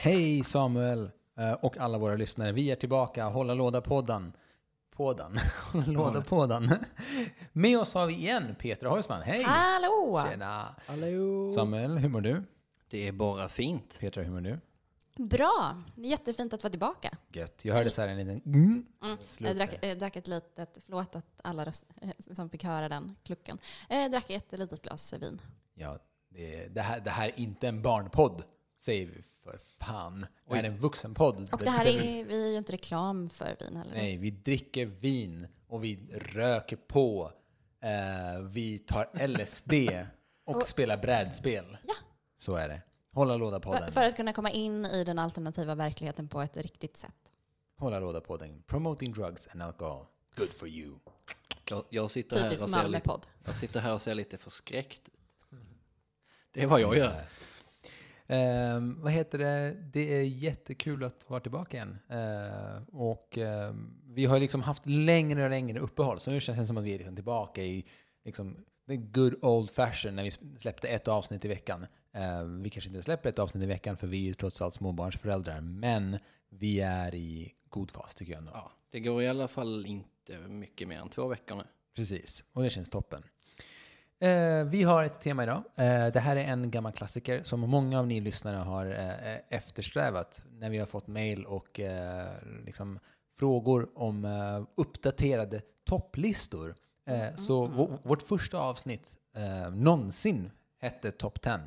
Hej Samuel eh, och alla våra lyssnare. Vi är tillbaka, Hålla Låda-podden. Podden. Hålla Låda-podden. Med oss har vi igen Petra Heusman. Hej! Hallå! Tjena! Hallå! Samuel, hur mår du? Det är bara fint. Petra, hur mår du? Bra! Jättefint att vara tillbaka. Gött. Jag hörde så här en liten mm. Mm. Slut Jag drack, jag drack ett litet, förlåt att alla röst, eh, som fick höra den klucken. Jag drack ett litet glas vin. Ja, det, det, här, det här är inte en barnpodd, säger vi för fan. Det här är en vuxenpodd. Och det här är, vi är ju inte reklam för vin heller. Nej, vi dricker vin och vi röker på. Eh, vi tar LSD och, Och- spelar brädspel. Ja. Så är det. Hålla låda podden. För, för att kunna komma in i den alternativa verkligheten på ett riktigt sätt. Hålla låda podden. Promoting drugs and alcohol. Good for you. Jag, jag, sitter här Typisk och ser lite, Malmöpodd. jag sitter här och ser lite förskräckt ut. Det är vad jag gör. Ehm, vad heter det? Det är jättekul att vara tillbaka igen. Ehm, och ehm, vi har liksom haft längre och längre uppehåll, så nu känns det som att vi är liksom tillbaka i liksom, the good old fashion när vi släppte ett avsnitt i veckan. Ehm, vi kanske inte släpper ett avsnitt i veckan för vi är ju trots allt småbarnsföräldrar, men vi är i god fas tycker jag ändå. Ja, det går i alla fall inte mycket mer än två veckor nu. Precis, och det känns toppen. Eh, vi har ett tema idag. Eh, det här är en gammal klassiker som många av ni lyssnare har eh, eftersträvat när vi har fått mail och eh, liksom frågor om eh, uppdaterade topplistor. Eh, så vå- vårt första avsnitt eh, någonsin hette Top 10.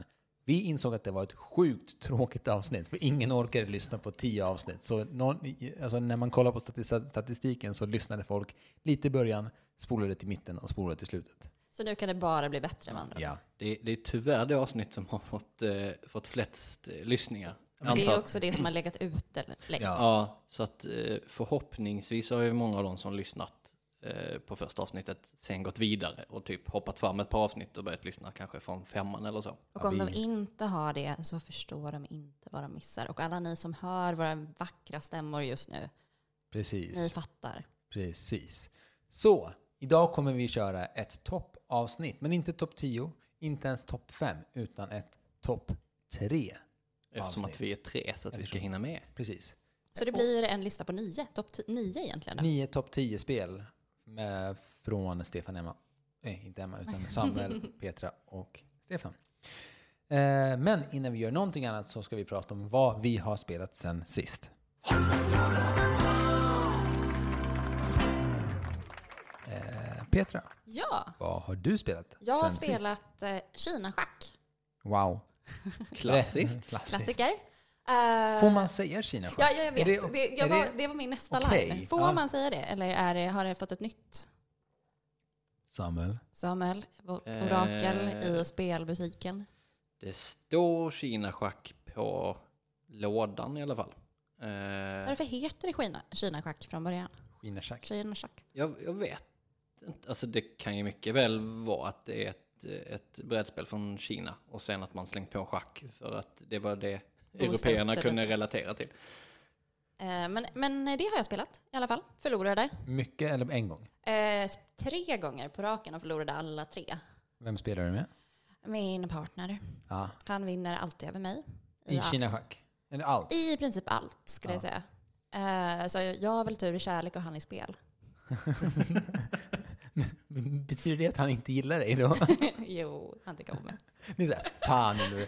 Vi insåg att det var ett sjukt tråkigt avsnitt, för ingen orkade lyssna på tio avsnitt. Så någon, alltså när man kollar på stati- statistiken så lyssnade folk lite i början, spolade till mitten och spolade till slutet. Så nu kan det bara bli bättre med andra. Ja. Det, det är tyvärr det avsnitt som har fått, eh, fått flest eh, lyssningar. Men det är också det som har legat ute längst. Ja. Ja, så att eh, förhoppningsvis har ju många av dem som lyssnat eh, på första avsnittet sen gått vidare och typ hoppat fram ett par avsnitt och börjat lyssna kanske från femman eller så. Och Ja, om de vi- inte har det så förstår de inte vad de missar. Och alla ni som hör våra vackra stämmor just nu, Precis. ni fattar. Precis. Så, idag kommer vi köra ett toppavsnitt, men inte topp 10, inte ens topp 5, utan ett topp 3. Eftersom Avsnitt. att vi är tre så att vi ska hinna med. Precis. Så det blir en lista på nio, topp nio egentligen då. Nio topp 10-spel med, från Stefan Emma. Nej, inte Emma, utan Samuel, Petra och Stefan. Eh, men innan vi gör någonting annat så ska vi prata om vad vi har spelat sen sist. Petra, Ja, vad har du spelat jag har sen sist? spelat eh, Kina-schack. Wow. Klassiskt. Klassiker. Eh, Får man säga Kina-schack? Ja, jag Är vet. det- Det, jag är var, det- det var min nästa Okej, line. Får ja. man säga det? Eller är det, har det fått ett nytt Samuel? Samuel, o- Eh. orakel i spelbutiken? Det står Kina-schack på lådan i alla fall. Eh, Varför heter det Kina- Kina-schack från början? Kina-schack? Kina-schack. jag, jag vet. Alltså det kan ju mycket väl vara att det är ett, ett brädspel från Kina och sen att man slängt på schack för att det var det européerna lite. kunde relatera till. Eh, men, men det har jag spelat i alla fall. Förlorade. Mycket eller en gång? Eh, tre gånger på raken och förlorade alla tre. Vem spelar du med? Min partner. Ja. Han vinner alltid över mig. I all- Kina-schack? Eller allt? I princip allt skulle Ja. jag säga. Eh, så jag har väl tur i kärlek och han i spel. Betyder det att han inte gillar dig då? jo, han tycker om mig. Är såhär, fan eller,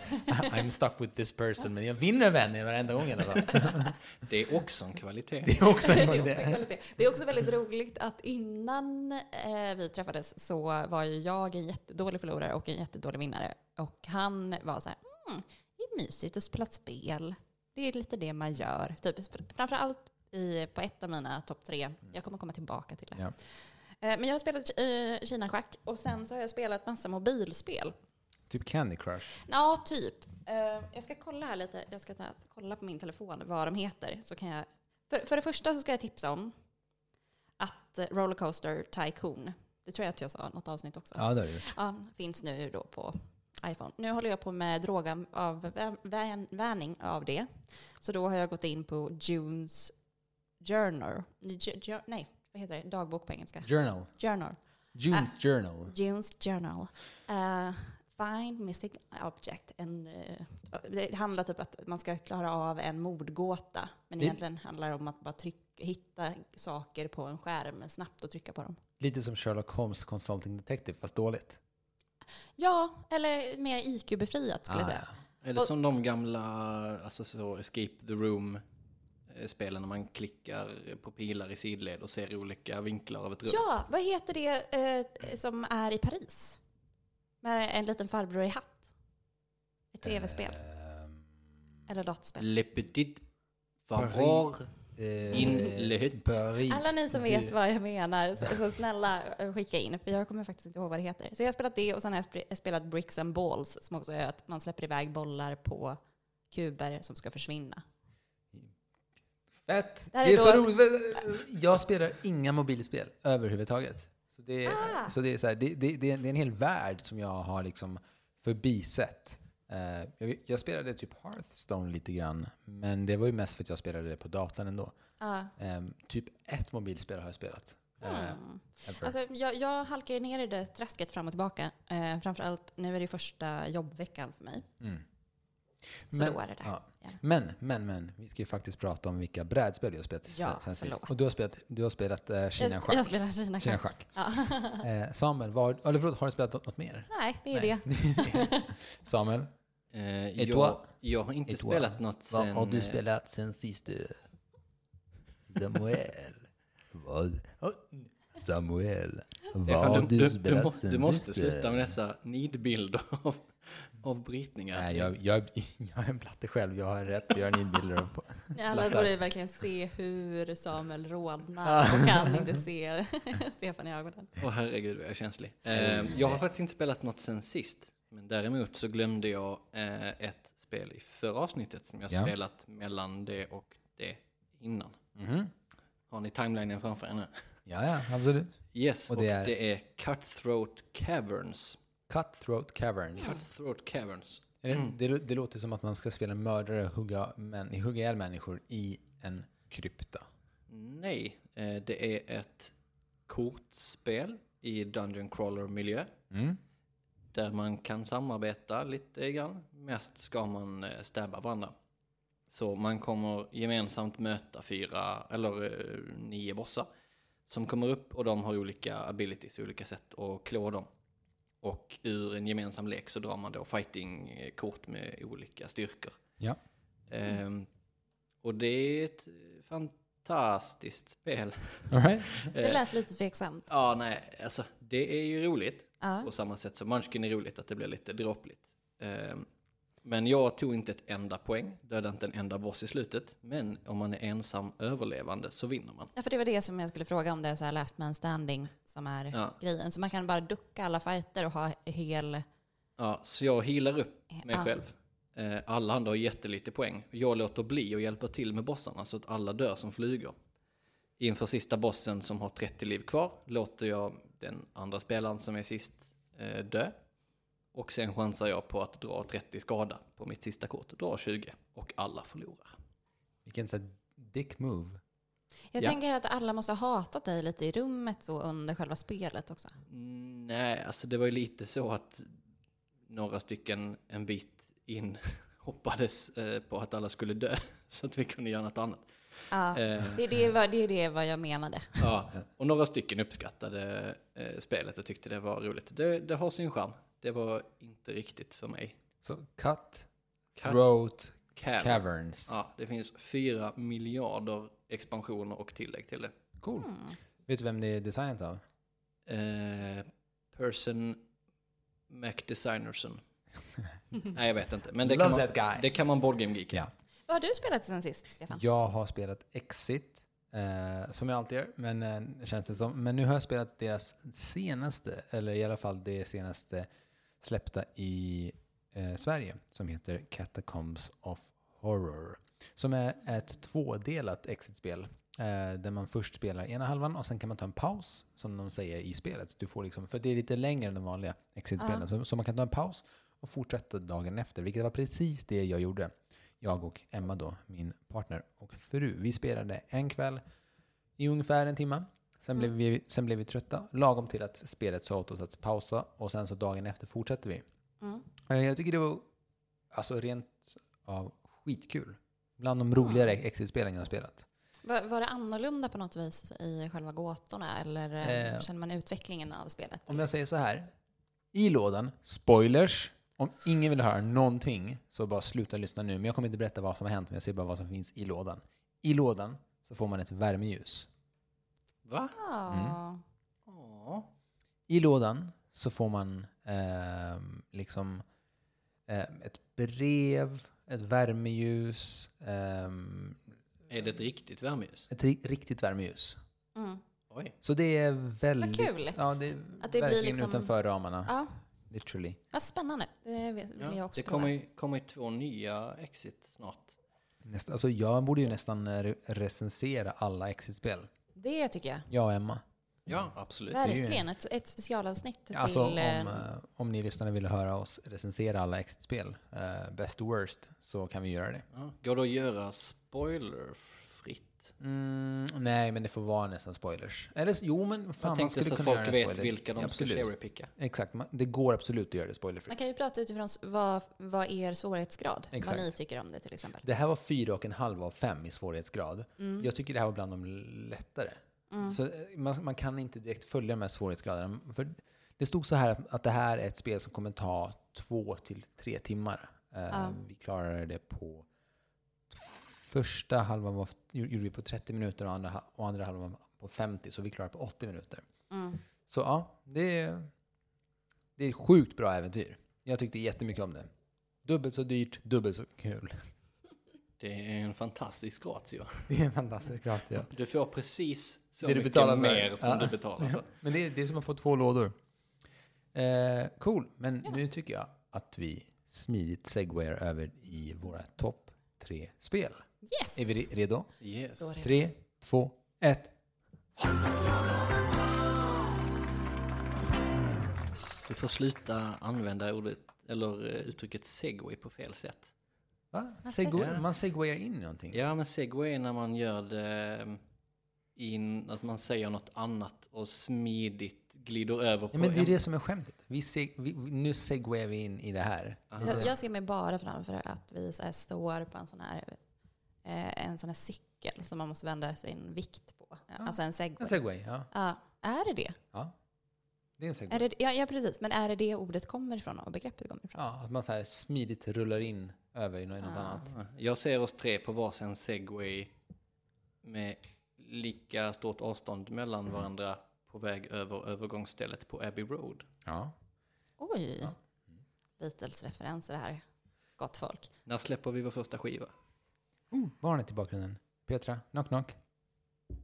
I'm stuck with this person, men jag vinner henne varenda gång i alla fall. Det är också en kvalitet. Det är också en det, är gång också en det. kvalitet. det är också väldigt roligt att innan eh, vi träffades så var ju jag en jättedålig förlorare och en jättedålig vinnare. Och han var så här, mm, det är mysigt att spela spel. Det är lite det man gör. Typ, framförallt i, på ett av mina topp tre. Jag kommer komma tillbaka till det. Ja. Eh, Men jag har spelat eh, Kina-schack och sen så har jag spelat massa mobilspel. Typ Candy Crush. Ja, typ. Eh, jag ska kolla här lite. Jag ska ta, kolla på min telefon vad de heter. Så kan jag, för, för det första så ska jag tipsa om att Rollercoaster Tycoon, det tror jag att jag sa något avsnitt också, Ja, det är det. ja, finns nu då på iPhone. Nu håller jag på med drogavvänjning av det. Så då har jag gått in på Junes Journal. Ju- ju- Nej, vad heter det? Dagbok på engelska. Journal. Journal. Junes Journal. Junes Journal. Uh, find missing object. En, eh, det handlar typ att man ska klara av en mordgåta. Men Det- egentligen handlar det om att bara tryck, hitta saker på en skärm snabbt och trycka på dem. Lite som Sherlock Holmes Consulting Detective, fast dåligt. Ja, eller mer IQ-befriat skulle jag Ah, säga. ja. Är det som de gamla, alltså så Escape the Room spelen när man klickar på pilar i sidled och ser olika vinklar av ett rum? Ja, vad heter det eh, som är i Paris? Med en liten farbror i hatt. Ett tv-spel. Ehm, Eller dataspel. Le Petit. Favor. eh, In le hut. Alla ni som vet vad jag menar, så, så snälla eh, skicka in, för jag kommer faktiskt inte ihåg vad det heter. Så jag har spelat det och sen har jag sp- spelat Bricks and Balls, som också är att man släpper iväg bollar på kuber som ska försvinna. Fett! Det Det är så roligt. Jag spelar inga mobilspel överhuvudtaget. Så det, är- Ah. så det, är, så här, det, det, det, är, det är en hel värld som jag har liksom förbisett. Eh, jag, jag spelade typ Hearthstone lite grann, men det var ju mest för att jag spelade det på datorn ändå. Ja. Eh, typ ett mobilspel har jag spelat. eh, Mm. ever. Alltså, jag, jag halkar ju ner i det träsket fram och tillbaka. Eh, framförallt, nu är det första jobbveckan för mig. Mm. Så Men- då är det där. ja. Men, men, men, vi ska ju faktiskt prata om vilka brädspel vi har spelat Ja, sen sist. Och du har spelat, du har spelat eh, Jag, Kina-schack. jag spelar Kina Kina schack. schack. Ja. Eh, Samuel, vad, eller förlåt, har du spelat något, mer? Nej, det är Nej. det. Samuel, Eh, jag, jag har inte spelat något vad sen... har du eh, spelat sen sist du? Samuel, vad? Samuel, vad har du, du, du, du, spelat må, du måste sluta med dessa nidbilder av, av brytningar. Nej, jag, jag, jag är en platte själv. Jag har rätt att göra nidbilder. av- Alla borde verkligen se hur Samuel rodnar och kan inte se Stefan i ögonen. Åh herregud vad jag är känslig. Eh, jag har faktiskt inte spelat något sen sist. Men däremot så glömde jag eh, ett spel i förra avsnittet som jag Ja. spelat mellan det och det innan. Mhm. Har ni timelinen framför er nu? Ja, ja, absolut. Yes, Och och det det är- är, Cutthroat Caverns. Cutthroat Caverns. Cutthroat Caverns. Är det, Mm. det, det låter som att man ska spela mördare och hugga, män, hugga ihjäl människor i en krypta. Nej, eh, det är ett kortspel i Dungeon Crawler-miljö. Mm. Där man kan samarbeta lite grann. Mest ska man eh, stäbba varandra. Så man kommer gemensamt möta fyra eller eh, nio bossar. Som kommer upp och de har olika abilities, olika sätt att klå dem. Och ur en gemensam lek så drar man då fighting-kort med olika styrkor. Ja. Ehm, och det är ett fantastiskt spel. All right. Det Eh, lät lite tveksamt. Ja, nej, alltså det är ju roligt. Ja. På samma sätt som Munchkin är roligt att det blir lite dråpligt. Ehm, Men jag tog inte ett enda poäng, dödade inte en enda boss i slutet. Men om man är ensam överlevande så vinner man. Ja, för det var det som jag skulle fråga om det är så här last man standing som är Ja. grejen. Så man kan bara ducka alla fighter och ha hel... Ja, så jag healar upp mig Ja. själv. Eh, Alla andra har jättelite poäng. Jag låter bli och hjälper till med bossarna så att alla dör som flugor. Inför sista bossen som har 30 liv kvar låter jag den andra spelaren som är sist eh, dö. Och sen chansar jag på att dra 30 skada på mitt sista kort. Dra 20 och alla förlorar. Vilken sån här dick move. Jag Ja. tänker att alla måste ha hatat dig lite i rummet så under själva spelet också. Mm, Nej, alltså det var ju lite så att några stycken en bit in hoppades eh, på att alla skulle dö så att vi kunde göra något annat. Ja, Eh, det, är det, var- det är det vad jag menade. Ja, och några stycken uppskattade eh, spelet och tyckte det var roligt. Det, det har sin charm. Det var inte riktigt för mig. Så cut, Cut throat, Cavern. caverns. Ja, det finns fyra miljarder expansioner och tillägg till det. Cool. Mm. Vet du vem det är designat av? Eh, person McDesignerson. Nej, jag vet inte. Men det Love kan man, that guy. det kan man boardgame geek. Ja. Vad har du spelat sen sist, Stefan? Jag har spelat Exit, eh, som jag alltid gör, men eh, känns det som. Men nu har jag spelat deras senaste, eller i alla fall det senaste släppta i eh, Sverige som heter Catacombs of Horror. Som är ett tvådelat exitspel. Eh, där man först spelar ena halvan och sen kan man ta en paus, som de säger i spelet. Du får liksom, för det är lite längre än de vanliga exitspelen. Ja. Så, så man kan ta en paus och fortsätta dagen efter, vilket var precis det jag gjorde. Jag och Emma då, min partner och fru. Vi spelade en kväll i ungefär en timme. Sen, blev, vi, sen blev vi trötta, lagom till att spelet sa åt oss att pausa och sen så dagen efter fortsätter vi. Mm. Eh, Jag tycker det var alltså rent av skitkul. Bland de roligare exitspelen jag har spelat. Var, var det annorlunda på något vis i själva gåtorna eller eh, Eh. känner man utvecklingen av spelet? Om jag säger så här. I lådan, spoilers. Om ingen vill höra någonting så bara sluta lyssna nu. Men jag kommer inte berätta vad som har hänt, men jag säger bara vad som finns i lådan. I lådan så får man ett värmeljus. Va? Ja. Ja. I lådan så får man ehm, liksom eh, ett brev, ett värmeljus, ehm, Är det ett riktigt värmeljus? ett ri- riktigt värmeljus. Mm. Oj. Så det är väldigt... kul. Ja, det är Att det blir verkligen liksom- utanför ramarna. ja, Literally. vad spännande. Det vill jag Ja, också det kommer ju, kommer ju två nya exit snart. Nästa, alltså jag borde ju nästan eh, re- recensera alla exit-spel. Det tycker jag. Jag och Emma. Ja, absolut. Verkligen. Ett, ett specialavsnitt till... Alltså om, eh, eh, om ni lyssnare vill höra oss recensera alla exit-spel, eh, best och worst, så kan vi göra det. Ja. Går det att göra Mm, nej, men det får vara nästan spoilers. Eller jo, men fan, Jag man tänkte skulle så kunna folk vet spoiler. vilka de ska Absolut. cherrypicka. Exakt, man, det går absolut att göra det man spoilerfritt. kan ju prata utifrån vad, vad er svårighetsgrad, Exakt. vad ni tycker om det till exempel. Det här var fyra och en halv av fem i svårighetsgrad. Mm. Jag tycker det här var bland de lättare. Mm. Så eh, man, man kan inte direkt följa de här svårighetsgraderna. För det stod så här att, att det här är ett spel som kommer ta två till tre timmar. Ja. Vi klarade det på första halvan var, gjorde vi på 30 minuter och andra, och andra halvan på 50, så vi klarade på 80 minuter. Mm. Så ja, det är, det är ett sjukt bra äventyr. Jag tyckte jättemycket om det. Dubbelt så dyrt, dubbelt så kul. Det är en fantastisk ratio. Det är en fantastisk gratia. Du får precis så Det du mycket mer som Ja. du betalar för. Men det är, det är som att få två lådor. Eh, cool, men nu tycker jag att vi smidigt segwayar över i våra topp tre spel. Yes! Är vi re- redo? Yes. Tre, två, ett. Du får sluta använda ordet, eller eh, uttrycket segway på fel sätt. Va? Segway, man segwayar in i någonting. Ja, men segway är när man gör det eh, in, att man säger något annat och smidigt glider över på Ja, men det är det som är skämtet. Vi seg, vi, nu segwayar vi in i det här. Jag, jag ser mig bara framför att vi så står på en sån här, en sån här cykel som man måste vända sin vikt på. Alltså en segway. En segway, ja. Ja, är det det? ja. Det är en segway. Är det? Ja, ja, precis. Men är det det ordet kommer ifrån och begreppet kommer ifrån? Ja, att man så här smidigt rullar in över i något, något Ah. annat. Ja, Jag ser oss tre på varsin segway med lika stort avstånd mellan Mm. varandra på väg över övergångsstället på Abbey Road. Ja. Oj! Ja. Beatles-referenser här. Gott folk. När släpper vi vår första skiva? Oh, barnet i bakgrunden. Petra, knock knock.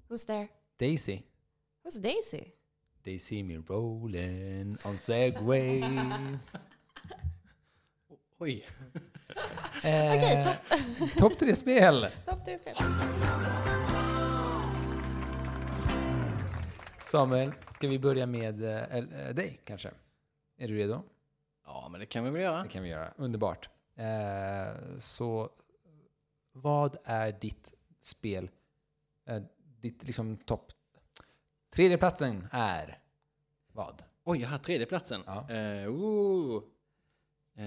Who's there? Daisy. Who's Daisy? They see me rolling on segways. Oj, eh, Okej, topp. Topp tre spel. Topp tre spel. Samuel, ska vi börja med eh, eh, dig kanske? Är du redo? ja men det kan vi väl göra. Det kan vi göra. Underbart. Eh, så vad är ditt spel, eh, ditt liksom topp... Tredjeplatsen är vad? Oj, jag har tredjeplatsen. Ja. Eh, oh. eh,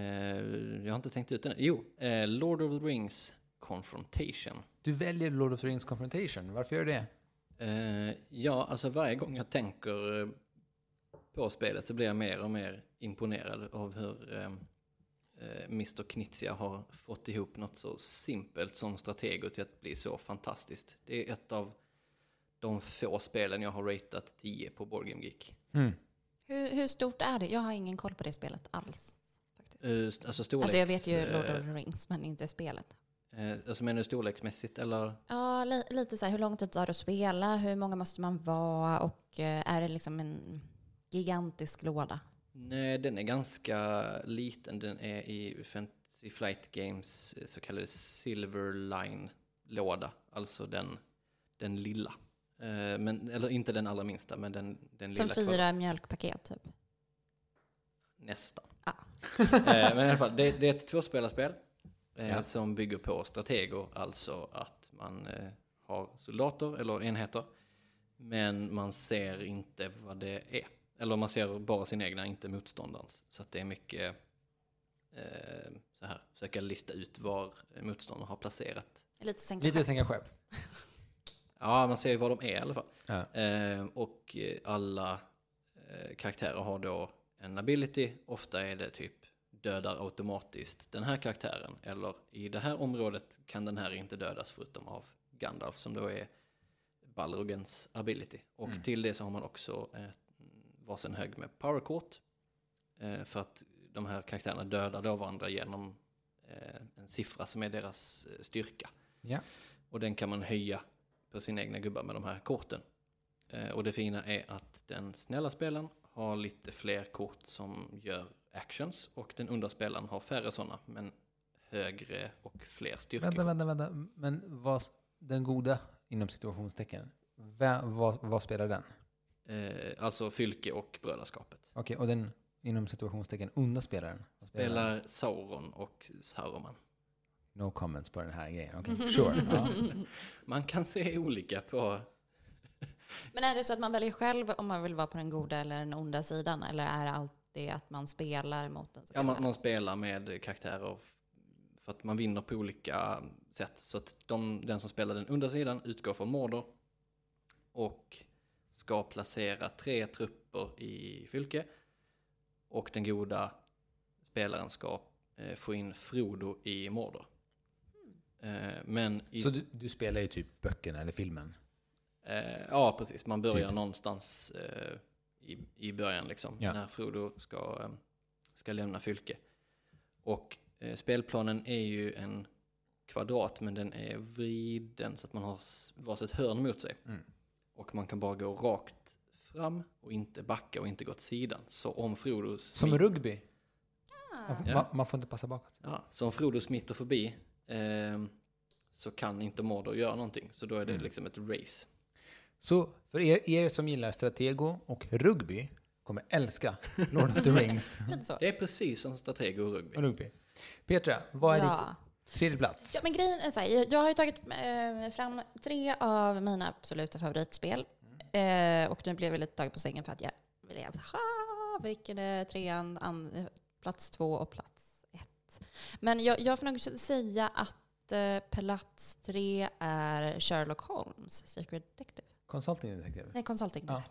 jag har inte tänkt ut den. Jo, eh, Lord of the Rings Confrontation. Du väljer Lord of the Rings Confrontation. Varför gör du det? Eh, ja, alltså varje gång jag tänker eh, på spelet så blir jag mer och mer imponerad av hur Mr. Knizia har fått ihop något så simpelt som Stratego till att bli så fantastiskt. Det är ett av de få spelen jag har ratat 10 på Board Game Geek. Mm. Hur, hur stort är det? Jag har ingen koll på det spelet alls. Faktiskt. Eh, st- alltså storleks... Alltså jag vet ju Lord of eh, the Rings, men inte spelet. eh, alltså menar du storleksmässigt eller? Ja, li, lite så här, hur lång tid tar det att spela? Hur många måste man vara? Och eh, är det liksom en gigantisk låda? Nej, den är ganska liten. Den är i Fantasy Flight Games eh, så kallade Silver Line-låda. Alltså den, den lilla. Eh, Men, eller inte den allra minsta, men den, den Som lilla. fyra kvadrat- mjölkpaket typ. Nästan. Ah. Men i alla fall, det, det är ett tvåspelarspel Ja. som bygger på strateger, alltså att man har soldater eller enheter, men man ser inte vad det är. Eller man ser bara sin egna, inte motståndarens. Så att det är mycket eh, så här, försöka lista ut var motståndaren har placerat. Lite sänka Lite sänka skepp. Ja, man ser ju var de är i alla fall. Ja. Eh, och alla eh, karaktärer har då en ability. Ofta är det typ dödar automatiskt den här karaktären. Eller i det här området kan den här inte dödas förutom av Gandalf som då är Balrogens ability. Och Mm. till det så har man också eh, varsin hög med powerkort. Eh, för att de här karaktärerna dödar då varandra genom eh, en siffra som är deras eh, styrka. Ja. Och den kan man höja på sina egna gubbar med de här korten. Och det fina är att den snälla spelaren har lite fler kort som gör actions och den onda spelaren har färre sådana men högre och fler styrkekort. Vänta, vänta, vänta. Men vad, den goda, inom situationstecken, vad, vad, vad spelar den? Eh, alltså Fylke och Brödraskapet. Okej, och den inom situationstecken onda spelaren? Spelar? Spelar Sauron och Saruman. No comments på den här grejen. Okej, sure. Ja. Man kan se olika på... Men är det så att man väljer själv om man vill vara på den goda eller den onda sidan? Eller är det alltid att man spelar mot den Ja, man, man spelar med karaktärer för att man vinner på olika sätt. Så att de, den som spelar den onda sidan utgår från Mordor och ska placera tre trupper i Fylke. Och den goda spelaren ska eh, få in Frodo i Mordor. Eh, men i, Så du, du spelar ju typ böckerna eller filmen? eh, ja, precis. Man börjar Typ. någonstans eh, i, i början liksom. Ja. När Frodo ska, eh, ska lämna Fylke. Och eh, spelplanen är ju en kvadrat men den är vriden så att man har varsitt hörn mot sig. Mm. Och man kan bara gå rakt fram och inte backa och inte gå åt sidan. Så om Frodo, Som rugby? Man, får- Ja. man, man får inte passa bakåt. ja, så om Frodo smiter förbi eh, så kan inte Mordor göra någonting. Så då är det Mm. liksom ett race. Så för er, er som gillar Stratego och rugby kommer älska Lord of the Rings. Det är precis som Stratego och rugby. och rugby. Petra, vad är Ja. ditt tredje plats? Ja, men grejen är så här, jag- har ju tagit eh, fram tre av mina absoluta favoritspel. Eh, och nu blev jag lite tagen på sängen för att jag blev så här, vilken är trean, an, plats två och plats ett. Men jag, jag får nog säga att eh, plats tre är Sherlock Holmes, Secret Detective. Consulting Detective. Nej, Consulting. Ja.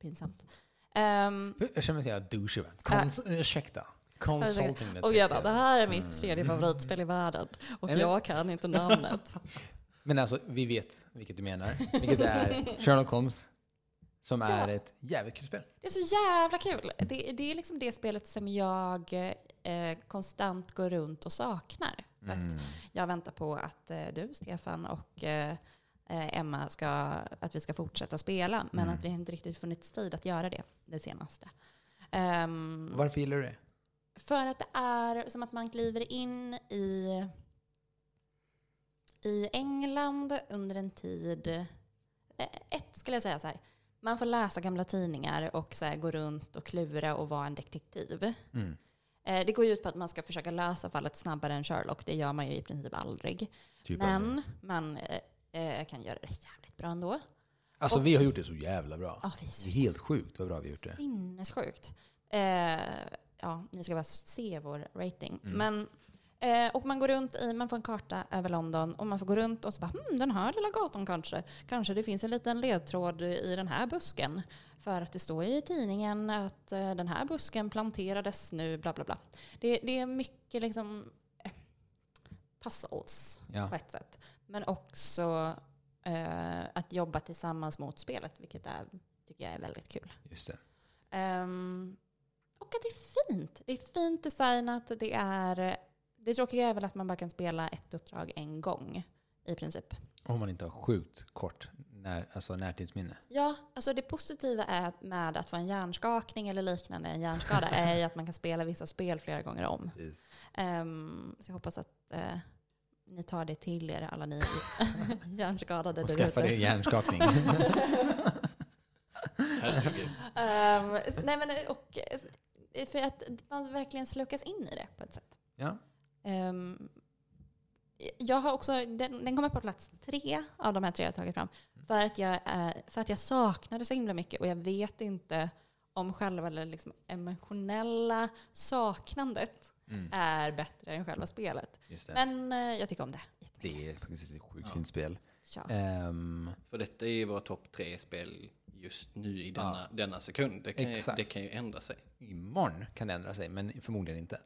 Pinsamt. Ehm, Jag känner mig så jävla? Cons- Ursäkta. Consulting och jag bara, det här är mitt tredje favoritspel i världen. Och Eller- jag kan inte namnet. Men alltså, vi vet vilket du menar. Vilket är Sherlock Holmes. Som Ja. är ett jävligt kul spel. Det är så jävla kul. Det, det är liksom det spelet som jag eh, konstant går runt och saknar. Mm. att jag väntar på att eh, du, Stefan, och eh, eh, Emma ska, att vi ska fortsätta spela. Men Mm. att vi inte riktigt funnits tid att göra det, det senaste. Ehm, Varför gillar du det? För att det är som att man kliver in i, i England under en tid. eh, Ett skulle jag säga så här. Man får läsa gamla tidningar och så här, gå runt och klura och vara en detektiv. Mm. Eh, Det går ju ut på att man ska försöka lösa fallet snabbare än Sherlock. Det gör man ju i princip aldrig. Typ Men man eh, eh, kan göra det jävligt bra ändå. Alltså och- vi har gjort det så jävla bra. Ja, vi är så Det är helt sjukt vad bra vi har gjort det. Sinnessjukt. Eh, ja, ni ska bara se vår rating. Mm. Men, eh, och man går runt i, man får en karta över London och man får gå runt och så bara, hmm, den här lilla gatan kanske. Kanske det finns en liten ledtråd i den här busken. För att det står i tidningen att eh, den här busken planterades nu, bla bla bla. Det, det är mycket liksom eh, puzzles Ja. på ett sätt. Men också eh, att jobba tillsammans mot spelet, vilket är, tycker jag är väldigt kul. Just det. Ehm, och att det är fint. Det är fint designat. Det, är, det tråkiga är väl att man bara kan spela ett uppdrag en gång i princip. Om man inte har sjukt kort när, alltså närtidsminne. Ja, alltså det positiva är med att få en hjärnskakning eller liknande, en hjärnskada, är ju att man kan spela vissa spel flera gånger om. Ehm, så jag hoppas att eh, ni tar det till er, alla ni hjärnskadade Och där skaffa dig ute. hjärnskakning. Ehm, nej men, och, för att man verkligen slukas in i det på ett sätt. ja. Ehm, jag har också, den, den kommer på plats tre av de här tre jag har tagit fram. För att jag, för att jag saknade så himla mycket och jag vet inte om själva det liksom emotionella saknandet Mm, är bättre än själva spelet. just det. Men eh, jag tycker om det det är faktiskt ett sjukt Ja. fint spel. Ja. Ehm, För detta är ju våra topp tre spel just nu i denna, denna sekund. Det kan, ju, det kan ju ändra sig. imorgon kan det ändra sig, men förmodligen inte.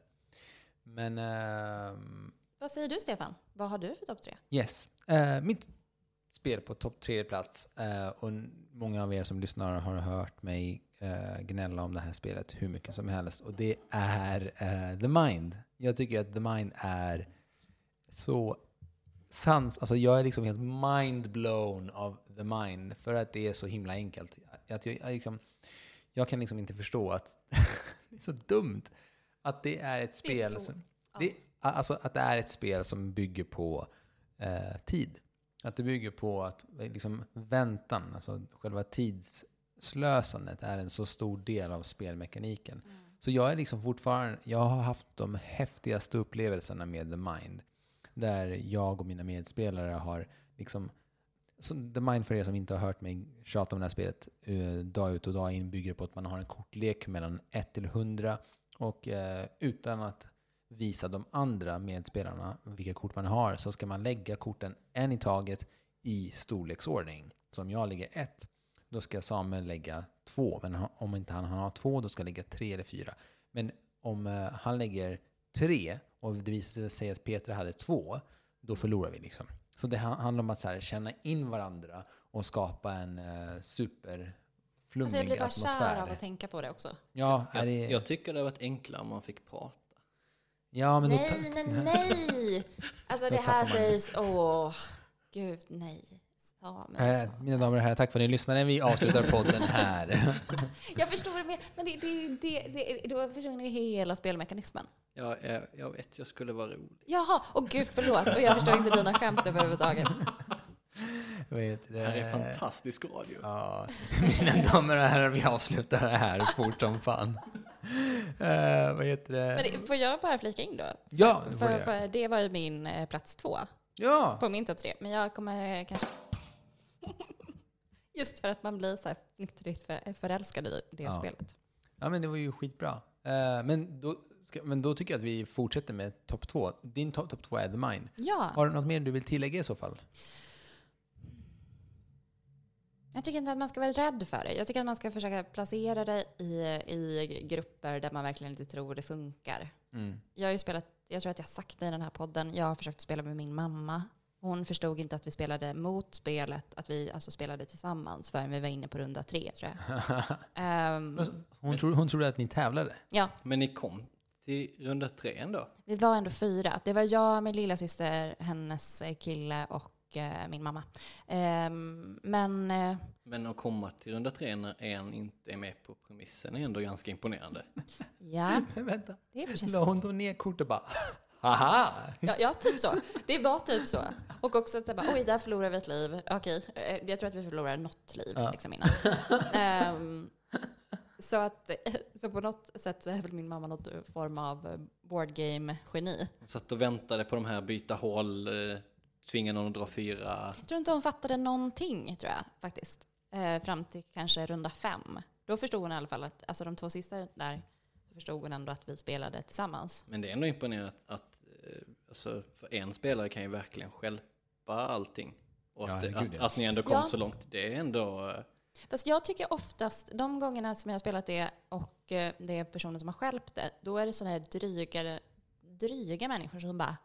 Men ehm, Vad säger du Stefan? Vad har du för topp tre? yes. Eh, mitt spel på topp tre plats eh, och många av er som lyssnar har hört mig eh, gnälla om det här spelet hur mycket som helst och det är The Mind. Jag tycker att The Mind är så sans, alltså jag är liksom helt mind-blown av The Mind för att det är så himla enkelt. Att jag, jag, liksom, jag kan liksom inte förstå att det är så dumt att det är ett är spel så- som, ja. det, alltså att det är ett spel som bygger på eh, tid. Att det bygger på att eh, liksom, väntan, alltså själva tidsslösandet är en så stor del av spelmekaniken. Så jag är liksom fortfarande, jag har haft de häftigaste upplevelserna med The Mind. Där jag och mina medspelare har liksom så The Mind för er som inte har hört mig tjata om det här spelet eh, dag ut och dag in bygger på att man har en kortlek mellan 1 till 100 och eh, utan att visa de andra medspelarna vilka kort man har så ska man lägga korten en i taget i storleksordning. Så om jag lägger ett, då ska Samuel lägga två. Men om inte han, har två, då ska han lägga tre eller fyra. Men om eh, han lägger tre och det visar sig att Peter hade två, då förlorar vi liksom. Så det ha- handlar om att så här, känna in varandra och skapa en eh, superflummig Alltså jag blir bara atmosfär. kär av att tänka på det också. Ja, är Jag, det, jag tycker det hade varit enklare om man fick prata. ja, men då, nej, nej, nej! Alltså det här sägs, åh, gud nej. Eh, Samuel. mina damer och herrar, tack för att ni lyssnade. Vi avslutar podden här. Jag förstår du menar, men det, det, det, det, då försvinner ju hela spelmekanismen. Ja, jag, jag vet, jag skulle vara rolig. Jaha, och gud förlåt, och jag förstår inte dina skämt överhuvudtaget. Heter Det här är det? fantastisk radio. Ja, mina damer och herrar, vi avslutar det här fort som fan. Eh, vad heter det? Men det, får jag bara flika in då? Ja, det får För, göra. för det var ju min eh, plats två Ja, på min topp tre. Men jag kommer kanske... Just för att man blir så här förälskad i det Ja. spelet. ja, men det var ju skitbra. Eh, men, då ska, men då tycker jag att vi fortsätter med topp två. Din topp top två är The Mine. Ja, Har du något mer du vill tillägga i så fall? jag tycker inte att man ska vara rädd för det. Jag tycker att man ska försöka placera det i, i grupper där man verkligen inte tror det funkar. Mm. Jag har ju spelat, jag tror att jag sagt det i den här podden, jag har försökt spela med min mamma. Hon förstod inte att vi spelade mot spelet, att vi alltså spelade tillsammans förrän vi var inne på runda tre tror jag. Ehm, hon, trodde, hon trodde att ni tävlade. ja, Men ni kom till runda tre ändå. vi var ändå fyra. Det var jag, min lilla syster, hennes eh, kille och eh, min mamma. Ehm, men eh, Men att komma till runda tre när en inte är med på premissen är ändå ganska imponerande. ja, Men vänta, det är precis la hon då ner kortet bara Haha! Ja, ja, typ så. Det var typ så. Och också att bara, oj, där förlorar vi ett liv. Okej, eh, jag tror att vi förlorar något liv Ja. liksom innan. Ehm, så, att, så på något sätt så är väl min mamma något form av eh, board game-geni. Satt och väntade på de här byta håll, eh, tvinga någon att dra fyra. Jag tror inte hon fattade någonting, tror jag faktiskt. Eh, fram till kanske runda fem. Då förstod hon i alla fall att, alltså de två sista där, så förstod hon ändå att vi spelade tillsammans. Men det är ändå imponerande att, att eh, alltså, för en spelare kan ju verkligen stjälpa allting. Och Ja, att, herregud, att, ja. att ni ändå kom Ja. så långt, det är ändå... eh, Fast jag tycker oftast, de gångerna som jag har spelat det och eh, det är personer som har skälpt det, då är det sådana här drygare, dryga människor som bara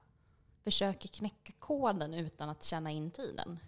försöker knäcka koden utan att känna in tiden.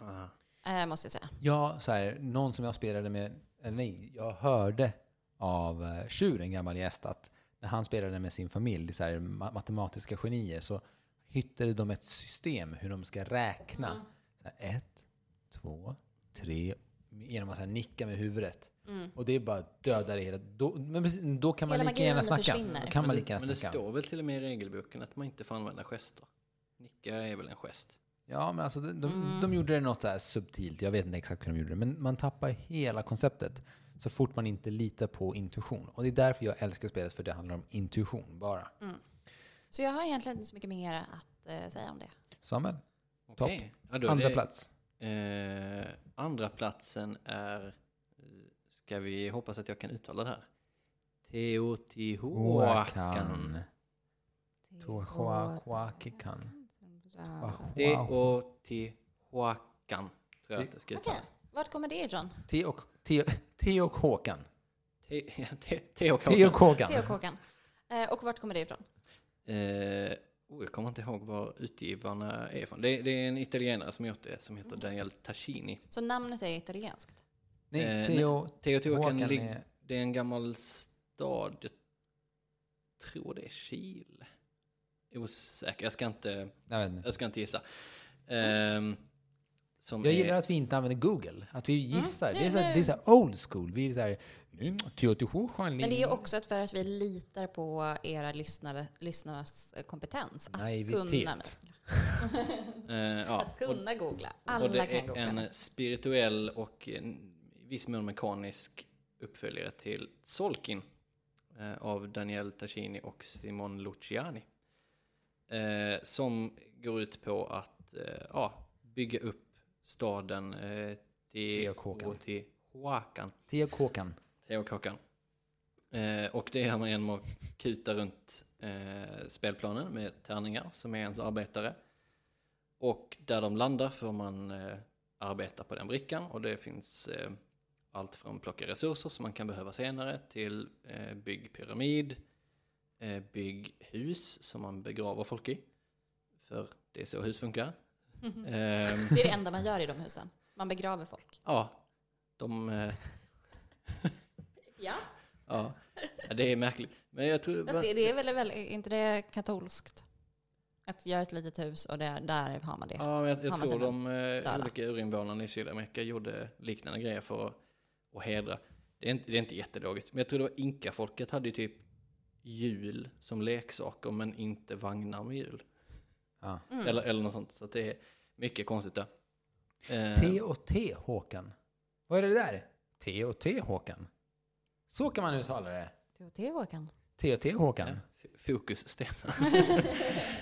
aha. Eh, måste jag säga. Ja, så här, någon som jag spelade med, eller nej, jag hörde av Sjur, en gammal gäst, att när han spelade med sin familj, så här, ma- matematiska genier, så hittade de ett system hur de ska räkna. Så här, ett, två, tre genom att så här nicka med huvudet. Mm. Och det är bara döda det hela. Då, men då kan man Hela lika gärna snacka. kan man lika det, men gärna det snacka. står väl till och med i regelboken att man inte får använda gester. Nicka är väl en gest? Ja, men alltså de, de, Mm. de gjorde det något så här subtilt. Jag vet inte exakt hur de gjorde det. Men man tappar hela konceptet så fort man inte litar på intuition. Och det är därför jag älskar spelet, för det handlar om intuition bara. Så jag har egentligen inte så mycket mer att eh, säga om det. Samuel, Okej. Ja, då är andra det- plats. Eh, andra platsen är, ska vi hoppas att jag kan uttala det här, Teotihuacan. Tohuahuacican. Teotihuacan, tror jag att det ska Okej, uttalas. vart kommer det ifrån? Te och, te, te och Håkan. Te- ja, te- Te och. Håkan. Teokåkan. Eh, och vart kommer det ifrån? Eh, oh, jag kommer inte ihåg var utgivarna är ifrån. Det, det är en italienare som gjort det, som heter Daniel Tascini. Så namnet är italienskt? Nej, Eh, Teo, Teotihuacan, Håkan lig- är... det är en gammal stad, jag tror det är Chile. Osäker, jag ska inte, Jag, jag ska inte gissa. Ehm, som jag är- gillar att vi inte använder Google. Att vi gissar. nu- Det, är så, det är så här old school. Vi är så här... mm. Men det är också ett för att vi litar på era lyssnare, lyssnares eh, kompetens. Att Naivitet. kunna, eh, ja, att kunna googla. och, Alla och det kan googla. är en spirituell och en, i viss mån mekanisk uppföljare till Solkin eh, av Daniel Tascini och Simon Luciani. Eh, som går ut på att eh, ja, bygga upp staden eh, Teotihuacan. Teotihuacan. Teotihuacan. Eh, och det gör man genom att kuta runt eh, spelplanen med tärningar som är ens arbetare. Och där de landar får man eh, arbeta på den brickan och det finns eh, allt från plocka resurser som man kan behöva senare till eh, bygg pyramid, eh, bygg hus som man begraver folk i. För det är så hus funkar. Ehm, Det är det enda man gör i de husen. Man begraver folk. ja, de... Eh, Ja. ja, det är märkligt. Men jag tror... Fast det, det är väl, väl inte det katolskt? Att göra ett litet hus och där, där har man det. Ja, men jag, jag tror de eh, olika urinvånarna i Sydamerika gjorde liknande grejer för att, att hedra. Det är, inte, det är inte jättelogiskt, men jag tror det var inka-folket hade ju typ hjul som leksaker men inte vagnar med hjul. Ja. Mm. Eller, eller något sånt. Så att det är mycket konstigt där. Eh, T och T Håkan. Vad är det där? T och T Håkan. Så kan man uttala det. T och T ja, Håkan. f- fokus, Stefan.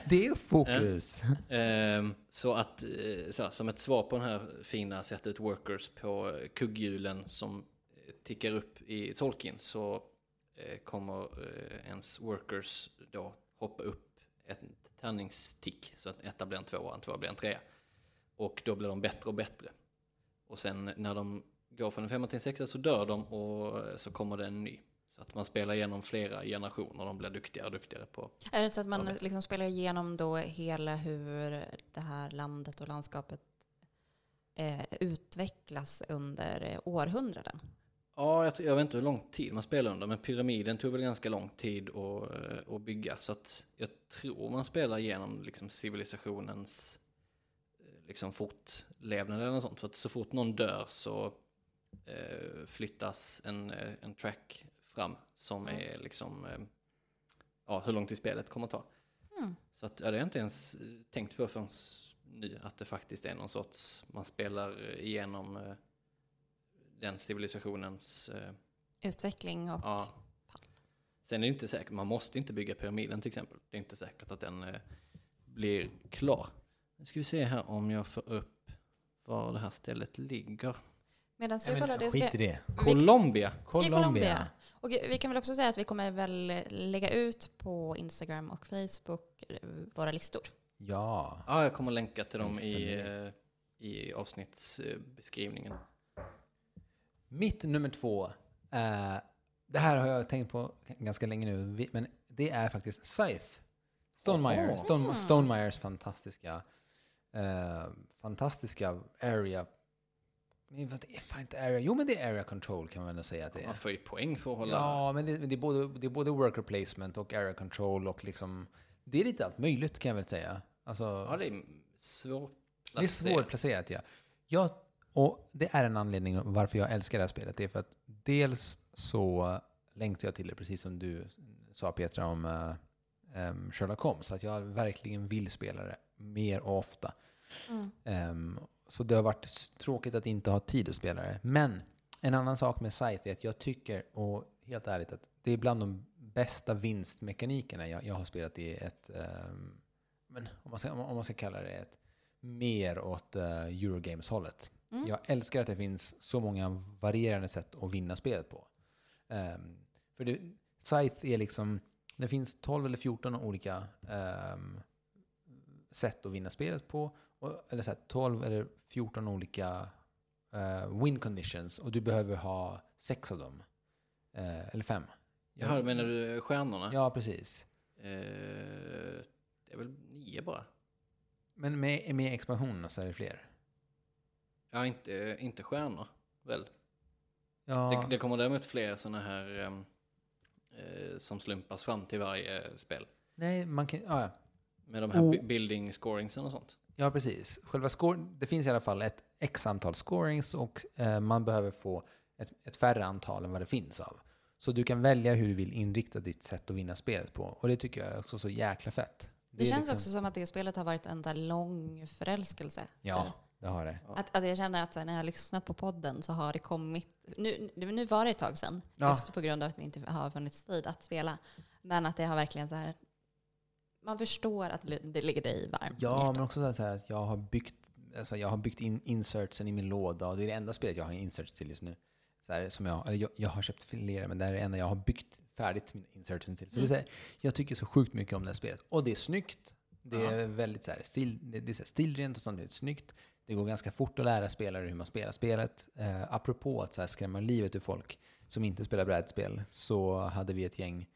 Det är fokus. Ehm, så att, eh, så, som ett svar på den här fina sättet workers på eh, kugghjulen som eh, tickar upp i Tolkien så eh, kommer eh, ens workers då hoppa upp ett tärningstick så att etta blir en tvåa, en tvåa blir en trea. Och då blir de bättre och bättre. Och sen när de går från en femma till en sexa så dör de och eh, så kommer det en ny. Så att man spelar igenom flera generationer och de blir duktigare och duktigare på Är det så att man liksom spelar igenom då hela hur det här landet och landskapet eh, utvecklas under eh, århundraden? Ja, jag, jag vet inte hur lång tid man spelar under, men pyramiden tog väl ganska lång tid att, eh, att bygga. Så att jag tror man spelar igenom liksom civilisationens eh, liksom fortlevnad eller något sånt. För att så fort någon dör så eh, flyttas en, eh, en track fram som är liksom, eh, ja, hur lång tid spelet kommer att ta. Mm. Så att, ja, det har jag inte ens tänkt på förrän nu, att det faktiskt är någon sorts, man spelar igenom eh, den civilisationens, eh, Utveckling och... ja. Sen är det inte säkert, man måste inte bygga pyramiden till exempel. Det är inte säkert att den eh, blir klar. Nu ska vi se här om jag får upp var det här stället ligger. Medan du kollar, det skit i det. Colombia! I Colombia. Colombia. Och vi kan väl också säga att vi kommer väl lägga ut på Instagram och Facebook eh, våra listor. Ja. Ja, jag kommer länka till dem i, eh, i avsnittsbeskrivningen. Mitt nummer två. eh, det här har jag tänkt på ganska länge nu, men det är faktiskt Scythe. Stonemeyer. Oho. Stone. Stonemeyers fantastiska, eh, fantastiska area. Men vad- Det är fan inte area. Jo, men det är area control kan man ändå säga att det är. Man får ju poäng för att hålla... Ja, men det, det, är både, det är både worker placement och area control och liksom... Det är lite allt möjligt kan jag väl säga. Alltså, Ja, det är det är svårplacerat. svårplacerat, ja. Jag, och det är en anledning varför jag älskar det här spelet. Det är för att dels så längtar jag till det, precis som du sa Petra om uh, um, Sherlock Holmes, att jag verkligen vill spela det mer och ofta. Mm. Um, så det har varit tråkigt att inte ha tid att spela det. Men en annan sak med Scythe är att jag tycker, och helt ärligt, att det är bland de bästa vinstmekanikerna jag, jag har spelat i ett, ehm, men om man, ska, om man ska kalla det ett, mer åt uh, Eurogames-hållet. Mm. Jag älskar att det finns så många varierande sätt att vinna spelet på. Ehm, för det, Scythe är liksom, det finns 12 eller 14 olika ehm, sätt att vinna spelet på. Och, eller så här, 12 eller 14 olika eh, win conditions och du behöver ha sex av dem. Eh, eller fem. Jaha, menar du stjärnorna? Ja, precis. Eh, det är väl nio bara? Men med, med expansionen så är det fler. Ja, inte, inte stjärnor, väl? Ja, Det, det kommer däremot fler sådana här ehm, eh, som slumpas fram till varje spel. nej, man kan, ja, ja. Med de här Oh. building scoringsen och sånt. ja, precis. Själva score, det finns i alla fall ett x antal scorings och eh, man behöver få ett, ett färre antal än vad det finns av. Så du kan välja hur du vill inrikta ditt sätt att vinna spelet på. Och det tycker jag är också så jäkla fett. Det, är känns liksom- också som att det spelet har varit en så här lång förälskelse. Ja, det har det. Att, att jag känner att när jag har lyssnat på podden så har det kommit, nu, nu var det ett tag sedan, Ja. just på grund av att det inte har funnits tid att spela. Men att det har verkligen så här, man förstår att det ligger dig varmt Ja, men också så här att jag har byggt, alltså jag har byggt in insertsen i min låda och det är det enda spelet jag har inserts till just nu. Så här, som jag, eller jag, jag har köpt flera, men det här är det enda jag har byggt färdigt min insertsen till. Så det är så här, jag tycker så sjukt mycket om det här spelet. Och det är snyggt. Det är väldigt så här, stil, det, är så här stilrent och samtidigt snyggt. Det går ganska fort att lära spelare hur man spelar spelet. Eh, apropå att så här, skrämma livet ur folk som inte spelar brädspel så hade vi ett gäng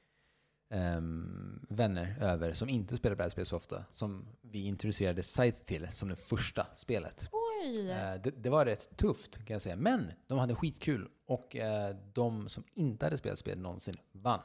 ehm, vänner över som inte spelar brädspel så ofta. Som vi introducerade Scythe till som det första spelet. Oj! Eh, det, det var rätt tufft kan jag säga. Men de hade skitkul. Och eh, de som inte hade spelat spel någonsin vann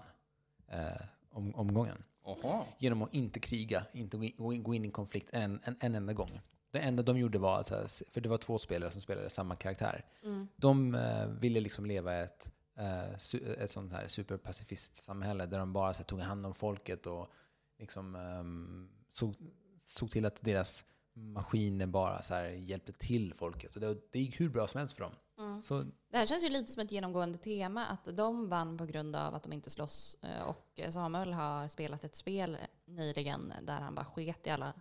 eh, om, omgången. Jaha. Genom att inte kriga, inte gå in, gå in- i konflikt en, en, en enda gång. Det enda de gjorde var, att, för det var två spelare som spelade samma karaktär. Mm. De eh, ville liksom leva ett, eh, su- ett sånt här superpacifistsamhälle där de bara så här, tog hand om folket och liksom ehm, såg, såg till att deras maskiner bara så här, hjälpte till folket. Och det, det gick hur bra som helst för dem. Mm. Så Det här känns ju lite som ett genomgående tema, att de vann på grund av att de inte slåss. Eh, Och Samuel har spelat ett spel nyligen där han bara sket i alla,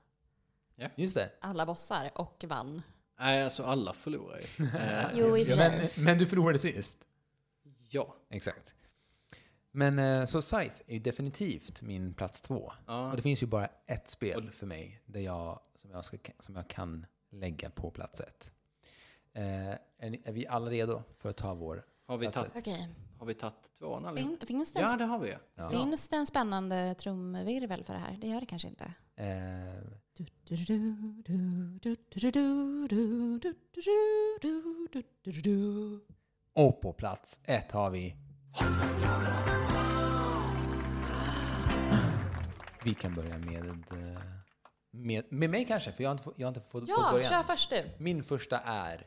just det. alla bossar och vann. Nej, alltså alla förlorar ju. Eh, Jo, i Ja, men, men du förlorade sist. ja. Exakt. Men eh, så Scythe är ju definitivt min plats två. ja. Och det finns ju bara ett spel för mig där jag, som, jag ska, som jag kan lägga på plats ett. Eh, är, ni, är vi alla redo för att ta vår? Har vi Plats tagit Okej. Har vi tagit tvåan allihop? Fin, finns, det en, Ja, det har vi. Ja. finns det en spännande trumvirvel för det här? Det gör det kanske inte. Eh, och på plats ett har vi... Vi kan börja med, eh, med, med mig kanske, för jag har inte, fått- jag har inte fått, fått Ja, börja. kör först du. Min första är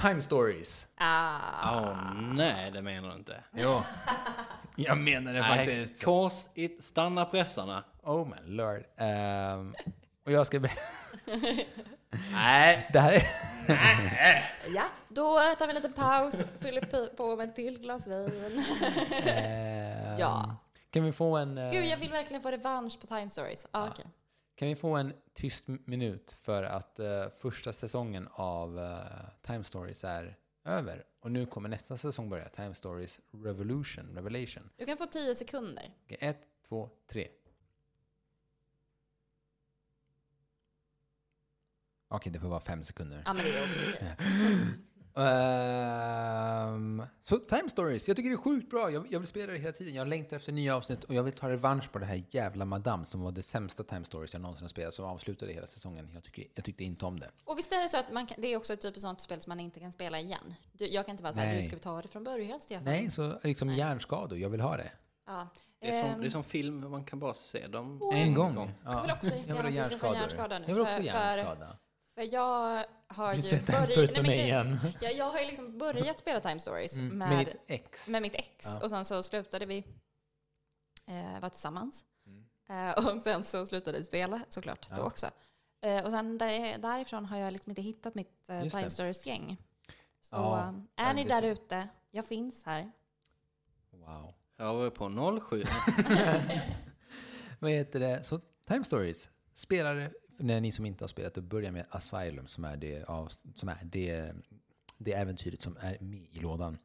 Time Stories. Ah. Åh nej, det menar du inte. Jo, jag menar det Nej, faktiskt. kors i, stanna pressarna. Oh my lord. Ehm, och jag ska. Nej. Det här är... Ja, då tar vi en liten paus, fyller på med ett till glas vin. Ehm, Ja. Kan vi få en... eh, Gud, jag vill verkligen få revansch på Time Stories. Ah, okej. Kan vi få en tyst minut för att eh, första säsongen av eh, Time Stories är över. Och nu kommer nästa säsong börja. Time Stories Revolution. Revelation. Du kan få tio sekunder. Okej, ett, två, tre. Okej, det får vara fem sekunder. Ja, men det är också okej. Ehm, så Time Stories, jag tycker det är sjukt bra. Jag, jag vill spela det hela tiden. Jag längtar efter nya avsnitt och jag vill ta revansch på det här jävla Madame som var det sämsta Time Stories jag någonsin har spelat, som avslutade hela säsongen. Jag, tycker, jag tyckte inte om det. Och visst är det så att man kan, det är också ett typ av sånt spel som man inte kan spela igen? Du, jag kan inte vara så här, Nej. du ska vi ta det från början Stefan? Nej, så liksom hjärnskador. Jag vill ha det. Ja. Det är, som, Ehm, det är som film, man kan bara se dem En gång. Jag vill också jättegärna att du ska få en hjärnskada nu, Jag vill också för- för- hjärnskada. För jag har Du ju Time börjat- Stories nej, med men mig det- igen. Ja, jag har ju liksom börjat spela Time Stories Mm. med, Med ditt ex. med mitt ex. Ja. Och sen så slutade vi eh, vara tillsammans. Mm. Eh, och sen så slutade vi spela såklart Ja. då också. Eh, och sen där, därifrån har jag liksom inte hittat mitt eh, Just Time det. Stories-gäng. Så Ja, eh, är ni det där så. ute, jag finns här. Wow. Här var vi på 07. Vad heter det? Så Time Stories. Spelare, när ni som inte har spelat, då börja med Asylum som är det, av, som är det, det äventyret som är med i lådan.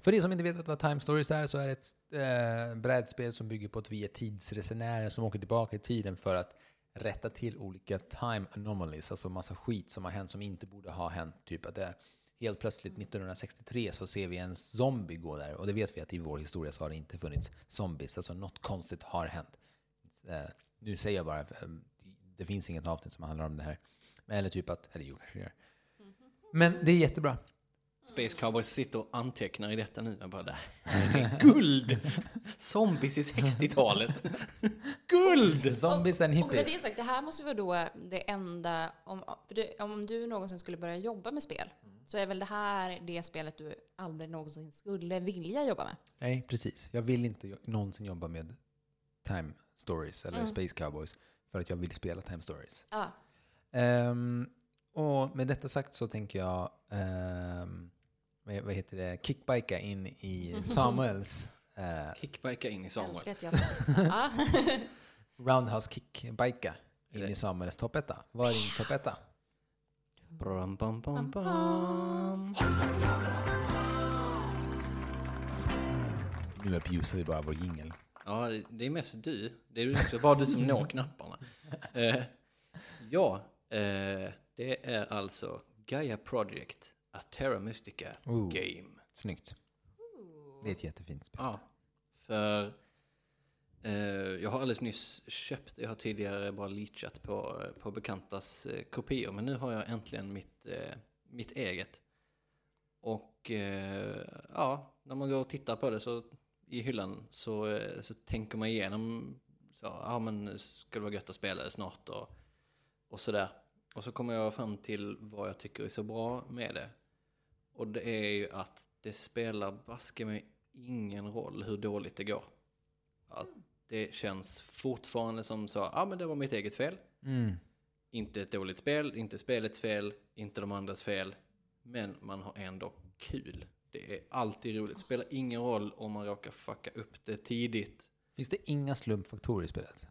För er som inte vet vad Time Stories är så är det ett äh, brädspel som bygger på att vi är tidsresenärer som åker tillbaka i tiden för att rätta till olika time anomalies, alltså massa skit som har hänt som inte borde ha hänt. Typ att det är helt plötsligt 1963 så ser vi en zombie gå där och det vet vi att i vår historia så har det inte funnits zombies, alltså något konstigt har hänt. Äh, nu säger jag bara, eh, det finns inget avsnitt som handlar om det här. Eller typ att, eller jo kanske det gör. Men det är jättebra. Space Cowboys sitter och antecknar i detta nu. Jag bara, det här är guld! Zombies i 60-talet. Guld! Zombies and Och med hippies. det sagt, det här måste vara då det enda, om, för det, om du någonsin skulle börja jobba med spel, så är väl det här det spelet du aldrig någonsin skulle vilja jobba med? Nej, precis. Jag vill inte någonsin jobba med Time Stories eller Mm. Space Cowboys för att jag vill spela Time Stories. Ja. Ehm, och med detta sagt så tänker jag, um, vad, vad heter det, kickbika in i Samuels uh, Kickbacka in i Samuel. älskar att jag får säga. ja. roundhouse kickbika in i Samuels toppetta. Vad är din toppetta? Bram, bam, bam, bam. Nu abusar vi bara vår jingel. Ja, det- är mest du. Det är bara du som når knapparna. Eh, ja, eh, det är alltså Gaia Project, A Terra Mystica Ooh. Game. Snyggt. Det är ett jättefint spel. Ja, för eh, jag har alldeles nyss köpt, jag har tidigare bara leachat på, på bekantas eh, kopior, men nu har jag äntligen mitt, eh, mitt eget. Och eh, ja, när man går och tittar på det så i hyllan så, eh, så tänker man igenom, så, ja men det vara gött att spela det snart och, och sådär. Och så kommer jag fram till vad jag tycker är så bra med det. Och det är ju att det spelar baske mig ingen roll hur dåligt det går. Att det känns fortfarande som så, ja men det var mitt eget fel. Mm. Inte ett dåligt spel, inte spelets fel, inte de andras fel. Men man har ändå kul. Det är alltid roligt. Det spelar ingen roll om man råkar fucka upp det tidigt. Finns det inga slumpfaktorer i spelet?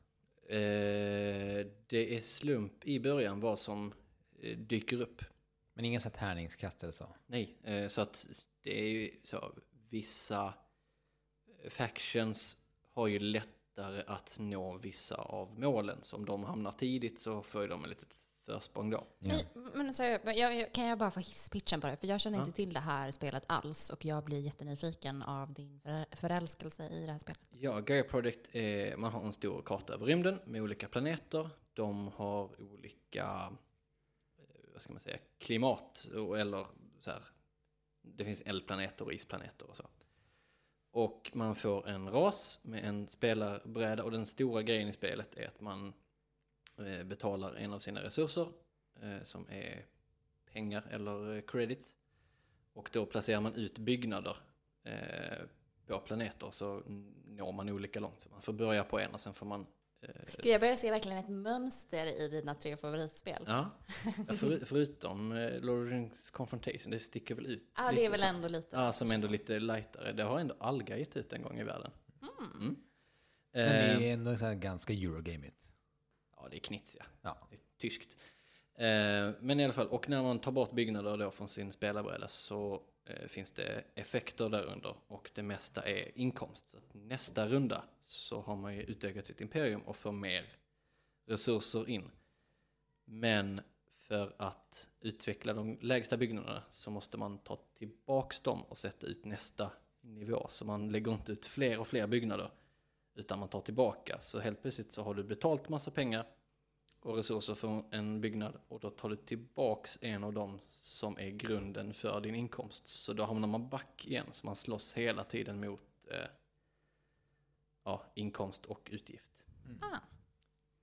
Eh, det är slump i början vad som eh, dyker upp. Men inga så här tärningskast eller så? Nej, eh, så att det är ju så vissa factions har ju lättare att nå vissa av målen. Så om de hamnar tidigt så får de ett litet försprång då. Ja. Men alltså, jag, jag, kan jag bara få hisspitchen på det? För jag känner Ja. inte till det här spelet alls och jag blir jättenyfiken av din för, förälskelse i det här spelet. Ja, Gaia Project är, man har en stor karta över rymden med olika planeter. De har olika, eh, vad ska man säga, klimat och- eller så här. Det finns eldplaneter och isplaneter och så. Och man får en ras med en spelarbräda och den stora grejen i spelet är att man betalar en av sina resurser eh, som är pengar eller eh, credits. Och då placerar man ut byggnader eh, på planeter så når man olika långt. Så man får börja på en och sen får man... Eh, Gud, jag börjar se verkligen ett mönster i dina tre favoritspel. ja, för, förutom eh, Lord of the Rings Confrontation, det sticker väl ut Ja, det lite är väl ändå lite... Ja, som ändå lite lightare. Det har ändå Alga gett ut en gång i världen. Mm. Men Eh, det är ändå ganska eurogamigt. Ja, det är knits ja. Det är tyskt. Eh, men i alla fall, och när man tar bort byggnader då från sin spelarbräda så eh, finns det effekter där under och det mesta är inkomst. Så nästa runda så har man ju utökat sitt imperium och får mer resurser in. Men för att utveckla de lägsta byggnaderna så måste man ta tillbaks dem och sätta ut nästa nivå. Så man lägger inte ut fler och fler byggnader utan man tar tillbaka. Så helt plötsligt så har du betalt massa pengar och resurser för en byggnad och då tar du tillbaks en av dem som är grunden för din inkomst. Så då hamnar man back igen, så man slåss hela tiden mot eh, ja, inkomst och utgift. Ah,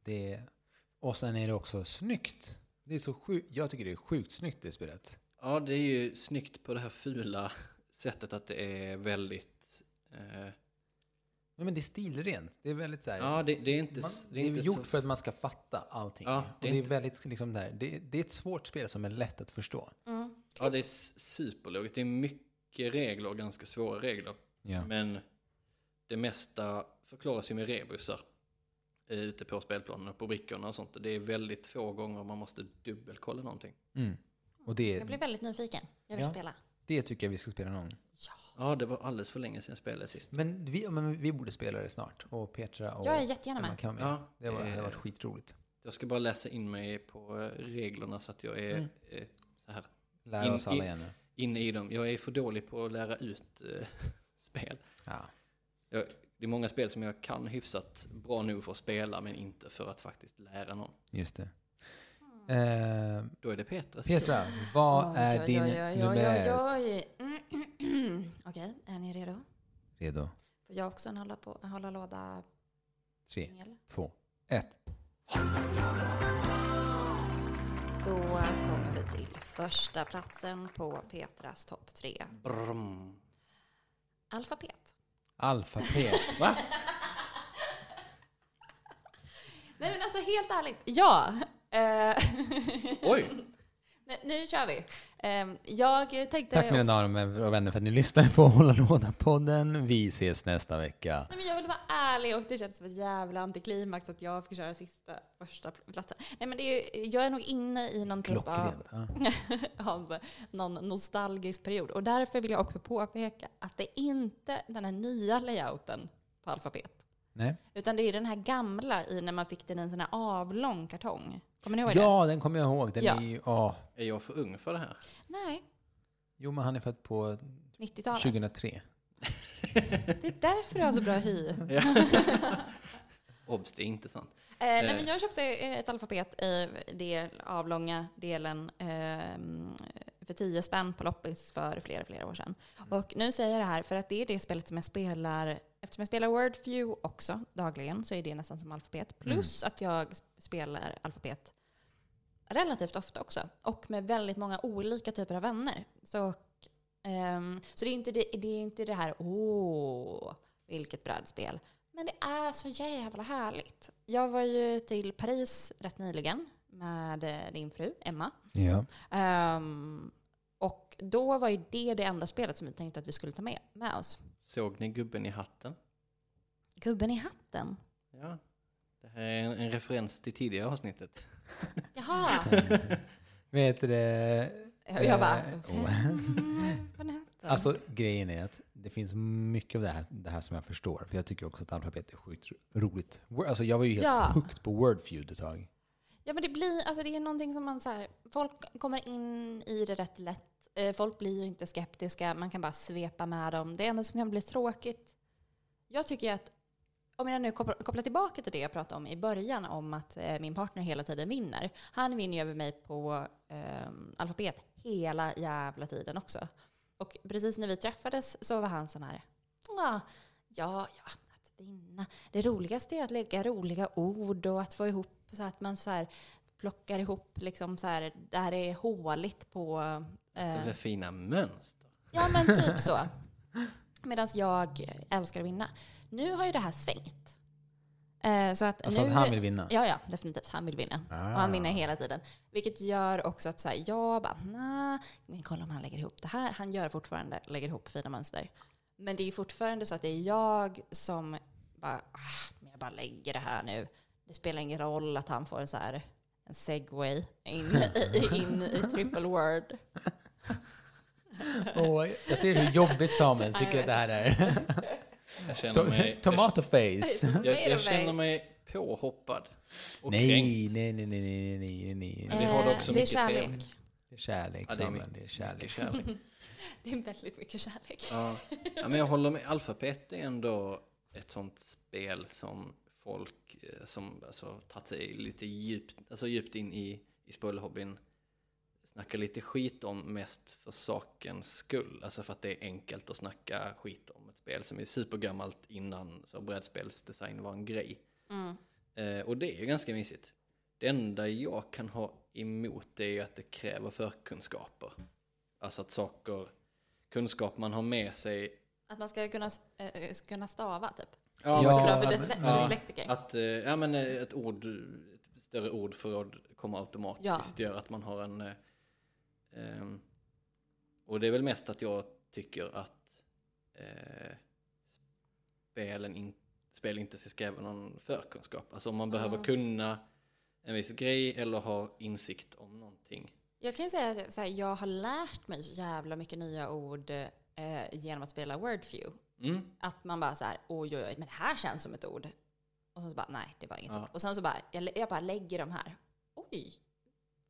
Det, och sen är det också snyggt. Det är så sjukt, jag tycker det är sjukt snyggt det spelet. Ja, det är ju snyggt på det här fula sättet att det är väldigt... Eh, Nej, men det är stilrent. Det är väldigt så här, ja, det, det är inte... man, det är, inte gjort så, för att man ska fatta allting. Ja, och det det är är inte- väldigt liksom där, det, det är ett svårt spel som är lätt att förstå. Mm. Ja, det är superlogiskt. Det är mycket regler och ganska svåra regler. Ja. Men det mesta förklaras ju med rebusar eh, ute på spelplanen och på brickorna och sånt. Det är väldigt få gånger man måste dubbelkolla någonting. Mm. Och det, Jag blir väldigt nyfiken. Jag vill Ja. spela. det tycker jag vi ska spela någon gång. Ja, det var alldeles för länge sedan jag spelade sist. Men vi, men vi borde spela det snart. Och Petra och Jag är jättegärna med. kan med. Ja, det, var, det har eh, varit skitroligt. Jag ska bara läsa in mig på eh, reglerna så att jag är Mm. eh, så här Lära in- oss alla in- igen nu. inne i dem. Jag är för dålig på att lära ut eh, spel. Ja. Jag, det är många spel som jag kan hyfsat bra nog för att spela men inte för att faktiskt lära någon. Just det. Eh, Då är det Petras Petra, vad Oj, är oj, din oj, oj, nummer. Okej, är ni redo? Redo? Får jag också en hålla, på, hålla låda Tre, pingel? två, ett. Då kommer vi till första platsen på Petras topp tre. Brum. Alfabet. Alfabet. Va? Nej men alltså helt ärligt, ja. Eh, Oj! nu, nu kör vi. Eh, jag tänkte Tack mina damer och vänner för att ni lyssnade på Hålla Låda-podden. Vi ses nästa vecka. nej, men jag vill vara ärlig och det känns som ett jävla antiklimax att jag fick köra sista första platsen. Nej men det är, jag är nog inne i någon typ av av någon nostalgisk period. Och därför vill jag också påpeka att det är inte den här nya layouten på alfabet. Nej. Utan det är den här gamla i när man fick den i en sån här avlång kartong. Kommer ni ihåg? Ja, den kommer jag ihåg. Den Ja. är ju, åh. Är jag för ung för det här? Nej, Jo, men han är född på 90-talet. 2003. Det är därför du har så bra hy. Obs, det är inte sant. Eh, nej, Eh. men jag köpte ett alfabet i den avlånga delen ehm, för 10 spänn på loppis för flera, flera år sedan. Och nu säger jag det här för att det är det spelet som jag spelar, eftersom jag spelar Wordview också dagligen så är det nästan som alfabet. Plus att jag spelar alfabet relativt ofta också. Och med väldigt många olika typer av vänner. Så, ehm, så det, är inte det, det är inte det här åh, vilket brädspel. Men det är så jävla härligt. Jag var ju till Paris rätt nyligen med eh, din fru Emma. Ja. Och då var ju det det enda spelet som vi tänkte att vi skulle ta med, med oss. Såg ni gubben i hatten? Gubben i hatten. Ja. Det här är en, en referens till tidigare avsnittet. Jaha! Vet du det? Och jag bara, Eh, "Vem var den här hatten?" Alltså grejen är att det finns mycket av det här, det här som jag förstår. För jag tycker också att alfabet är sjukt ro- roligt. Alltså jag var ju helt Ja. hooked på Wordfeud ett tag. Ja men det blir, alltså det är någonting som man så här, folk kommer in i det rätt lätt. Eh, folk blir inte skeptiska, man kan bara svepa med dem. Det enda som kan bli tråkigt, jag tycker att, om jag nu kopplar, tillbaka till det jag pratade om i början, om att eh, min partner hela tiden vinner. Han vinner ju över mig på eh, alfabet hela jävla tiden också. Och precis när vi träffades så var han sån här, "Ah, ja, ja, att vinna. Det roligaste är att lägga roliga ord och att få ihop så att man så här plockar ihop liksom så här, där det är håligt på... Det Eh, blir fina mönster. ja men typ så. Medan jag älskar att vinna. Nu har ju det här svängt. Eh, så att Alltså nu, att han vill vinna. Ja, ja, definitivt. Han vill vinna. Och han vinner hela tiden. Vilket gör också att så här, jag bara, nej, men kolla om han lägger ihop det här. Han gör fortfarande, lägger ihop fina mönster. Men det är fortfarande så att det är jag som bara, ah, men jag bara lägger det här nu. Det spelar ingen roll att han får en så här, en segway in, i- in i triple word. Åh, jag ser hur jobbigt Samuel tycker att det här är. Jag känner To- mig, Tomato face. jag, jag, känner mig påhoppad. Och Nej, kränkt. nej, nej, nej, nej, nej, nej. Men vi har det också Eh, det är mycket kärlek. trevligt. Det är kärlek Ja, det är Samuel, det är kärlek. Kärlek. Det är väldigt mycket kärlek. Ja. ja, men jag håller med. Alfabet är ändå ett sånt spel som folk eh, som alltså, tagit sig lite djupt, alltså djupt in i, i spelhobbyn snackar lite skit om mest för sakens skull. Alltså för att det är enkelt att snacka skit om ett spel som är supergammalt innan så brädspelsdesign var en grej. Mm. Eh, och det är ju ganska mysigt. Det enda jag kan ha emot det är att det kräver förkunskaper. Alltså att saker, kunskap man har med sig. Att man ska kunna, äh, kunna stava typ. Ja, Ja, Ja, för att- dys- ja. dyslektiker. Att eh, ja, men, ett ord, ett större ordförråd kommer automatiskt gör att man har en... eh, ehm, och det är väl mest att jag tycker att eh, spelen in, spel inte ska kräva någon förkunskap. Alltså om man behöver Ja. kunna en viss grej eller ha insikt om någonting. Jag kan ju säga att här, jag har lärt mig så jävla mycket nya ord eh, genom att spela Wordfew. Mm. Att man bara så här, oj oj oj, men det här känns som ett ord. Och sen så bara, nej det var inget Ja. ord. Och sen så bara, jag, jag bara lägger de här. Oj,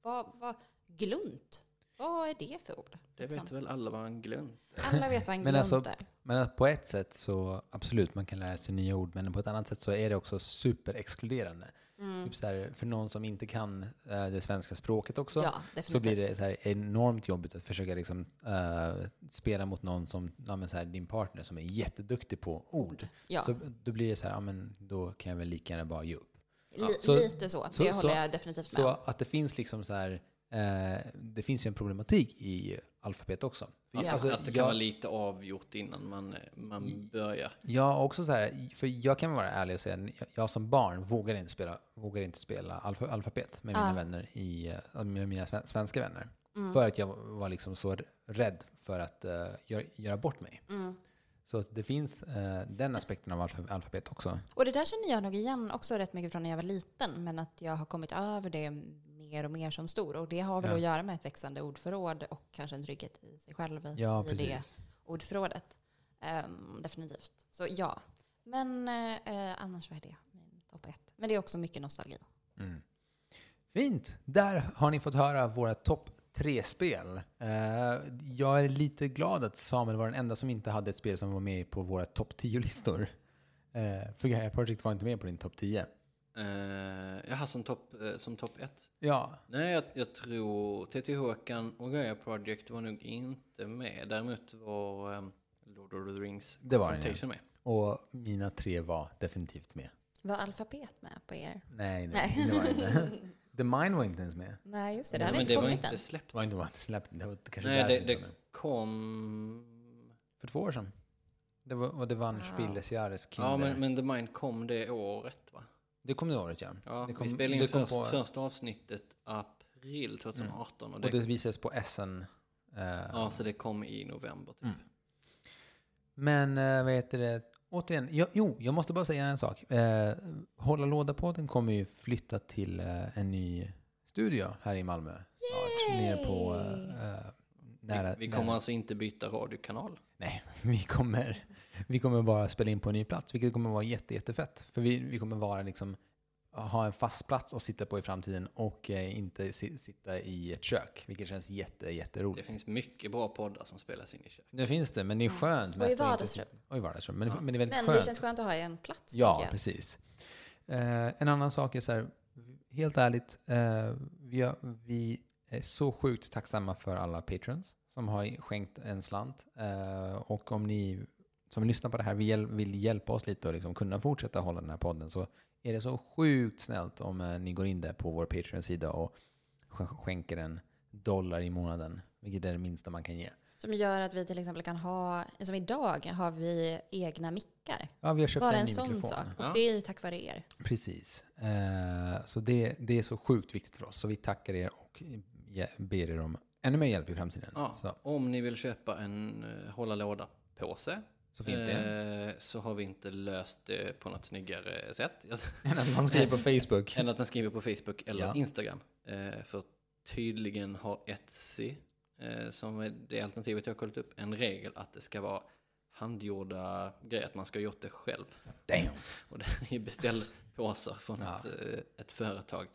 vad, vad, glunt. Vad är det för ord? Det vet sånt. väl alla vad en glunt Alla vet vad en Men glunt alltså- är. Men på ett sätt så absolut, man kan lära sig nya ord, men på ett annat sätt så är det också superexkluderande. Mm. Typ så här, för någon som inte kan eh, det svenska språket också, Ja, så blir det så här enormt jobbigt att försöka liksom, eh, spela mot någon som, ja, men så här, din partner som är jätteduktig på ord. Ja, Så då blir det så här, ja, men då kan jag väl lika gärna bara ge upp. li, så- lite så. så- det så- håller jag definitivt med Så om. att det finns liksom så här, eh, det finns ju en problematik i alfabet också. För Att, Ja. alltså, att det kan jag- vara lite avgjort innan man, man börjar. Ja, också så här, för jag kan vara ärlig och säga, jag, jag som barn vågar inte spela, vågar inte spela alfa, alfabet med mina Ah. vänner, i, eh, med mina sven- svenska vänner. Mm. För att jag var liksom så rädd för att uh, göra, göra bort mig. Mm. Så att det finns eh, den aspekten av alfa, alfabet också. Och det där känner jag nog igen också rätt mycket från när jag var liten. Men att jag har kommit över det mer och mer som stor. Och det har väl Ja. att göra med ett växande ordförråd och kanske en trygghet i sig själv i, Ja, i det ordförrådet. Ehm, definitivt. Så ja. Men eh, annars var det min topp ett. Men det är också mycket nostalgi. Mm. Fint! Där har ni fått höra våra topp tre spel. Eh, jag är lite glad att Samuel var den enda som inte hade ett spel som var med på våra topp 10-listor. Uh, för Gaia Project var inte med på din topp 10. Uh, jaha, som topp eh, som top ett? Ja, Nej, jag, jag tror TT Håkan och Gaia Project var nog inte med. Däremot var um, Lord of the Rings Det var den, Confrontation med. och mina tre var definitivt med. Var alfabet med på er? Nej, nej, Nej. det var inte. The Mine var inte ens med. Nej, just det. Det Nej, hade inte det var kommit inte än. släppt. Det var inte vad släppt. Det var kanske Nej, det, det var kom... För två år sedan. Det var, och det vann Wow. Spiel des Jahres Kinder. Ja, men, men The Mind kom det året va? Det kom det året, ja. Ja, det kom, vi spelade det in kom först, på, första avsnittet april 2018 och, och det, det visades på SN. eh, ja, så det kom i november typ. Mm. Men eh, vad heter det? Återigen, jag, jo, jag måste bara säga en sak. Eh, Hålla låda-podden kommer ju flytta till eh, en ny studio här i Malmö snart. Yay! Ner på... Eh, nära, vi, vi kommer nära. alltså inte byta radiokanal. Nej, vi kommer, vi kommer bara spela in på en ny plats, vilket kommer vara jätte, jättefett. För vi, vi kommer vara liksom, ha en fast plats att sitta på i framtiden och eh, inte si, sitta i ett kök, vilket känns jätte, Det jätteroligt. finns mycket bra poddar som spelas in i kök. Det finns det, men det är skönt. Och i vardagsrum. Och i vardagsrum. Men, Ja. men det är väldigt Men skönt. det känns skönt att ha en plats. Ja, precis. Eh, en annan sak är så här, helt ärligt, eh, vi, har, vi är så sjukt tacksamma för alla patrons som har skänkt en slant. Eh, och om ni som lyssnar på det här vill, vill hjälpa oss lite och liksom kunna fortsätta hålla den här podden så är det så sjukt snällt om eh, ni går in där på vår Patreon-sida och sk- skänker en dollar i månaden, vilket är det minsta man kan ge. Som gör att vi till exempel kan ha, som idag har vi egna mickar. Ja, vi har köpt Bara en en ny sån mikrofon. sak. Och Ja. det är ju tack vare er. Precis. Eh, så det, det är så sjukt viktigt för oss. Så vi tackar er och ber er om ännu mer hjälp i framtiden. Ja, Så, Om ni vill köpa en uh, hålla låda-påse så finns det. eh, så har vi inte löst det på något snyggare sätt. Än att man skriver på Facebook. Än att man skriver på Facebook eller Ja. Instagram. Eh, för tydligen har Etsy, eh, som är det alternativet jag har kollat upp, en regel att det ska vara handgjorda grejer, att man ska ha gjort det själv. Damn. Och det är beställpåsar från Ja. ett, ett företag.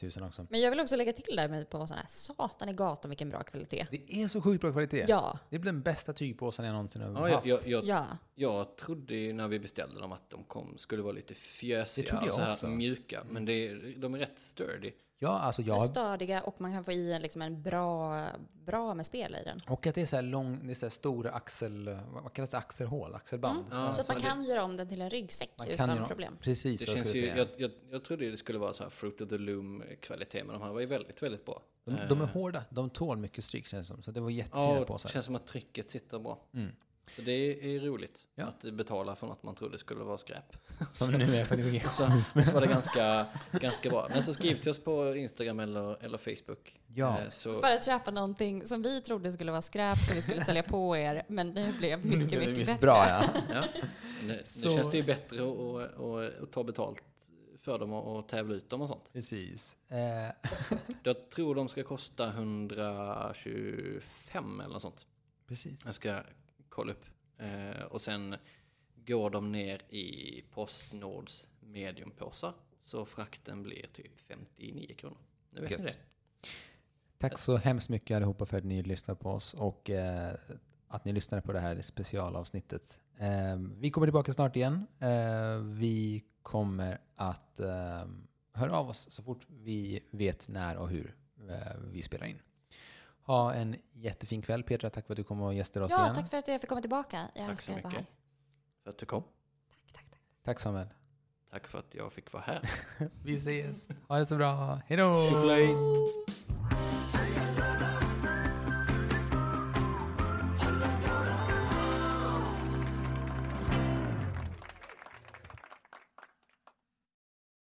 Tusen också. Men jag vill också lägga till där med på sån här, satan i gatan vilken bra kvalitet. Det är så sjukt bra kvalitet. Ja, Det blir den bästa tygpåsen jag någonsin har Ja, haft. jag, jag, jag, ja. Jag trodde ju när vi beställde dem att de kom, skulle vara lite fjösiga Det trodde och jag så här också. mjuka. Men det, är- de är rätt sturdy. Ja, alltså De jag stadiga och man kan få i en, liksom en bra, bra med spel i den. Och att det är så här lång, det är så här stora axel, vad kallas det, axelhål, axelband. Ja, så att man kan göra om den till en ryggsäck Man kan utan göra- problem. Precis Det vad jag känns skulle ju, säga. jag, jag, jag trodde det skulle vara så här Fruit of the Loom-kvalitet, men de här var ju väldigt, väldigt bra. De, de är hårda, de tål mycket stryk känns det som. Så det var Ja, jättefina och det påsar. känns som att trycket sitter bra. Mm. Så det är, roligt Ja. att betala för något man trodde skulle vara skräp. Som nu är faktiskt så, så var det ganska, ganska bra. Men så skriv till oss på Instagram eller, eller Facebook. Ja. Eh, Så, För att köpa någonting som vi trodde skulle vara skräp som vi skulle sälja på er, men det blev mycket, mycket bättre. bra ja. ja. Nu, nu känns det ju bättre att, att, att, att ta betalt för dem och, och tävla ut dem och sånt. Precis. Eh, Jag tror de ska kosta 125 eller något sånt. precis. Jag ska kolla upp. Eh, och sen går de ner i Postnords mediumpåsar. Så frakten blir typ 59 kronor. Nu vet ni det. Tack så hemskt mycket allihopa för att ni lyssnar på oss och eh, att ni lyssnade på det här specialavsnittet. Eh, vi kommer tillbaka snart igen. Eh, vi kommer att eh, höra av oss så fort vi vet när och hur eh, vi spelar in. Ha en jättefin kväll. Petra, tack för att du kom och gästade oss Ja, igen. tack för att jag fick komma tillbaka. Jag Tack så mycket för att du kom. Tack, tack, tack. Tack Samuel. Tack för att jag fick vara här. Vi ses. Ha det så bra. Hej då!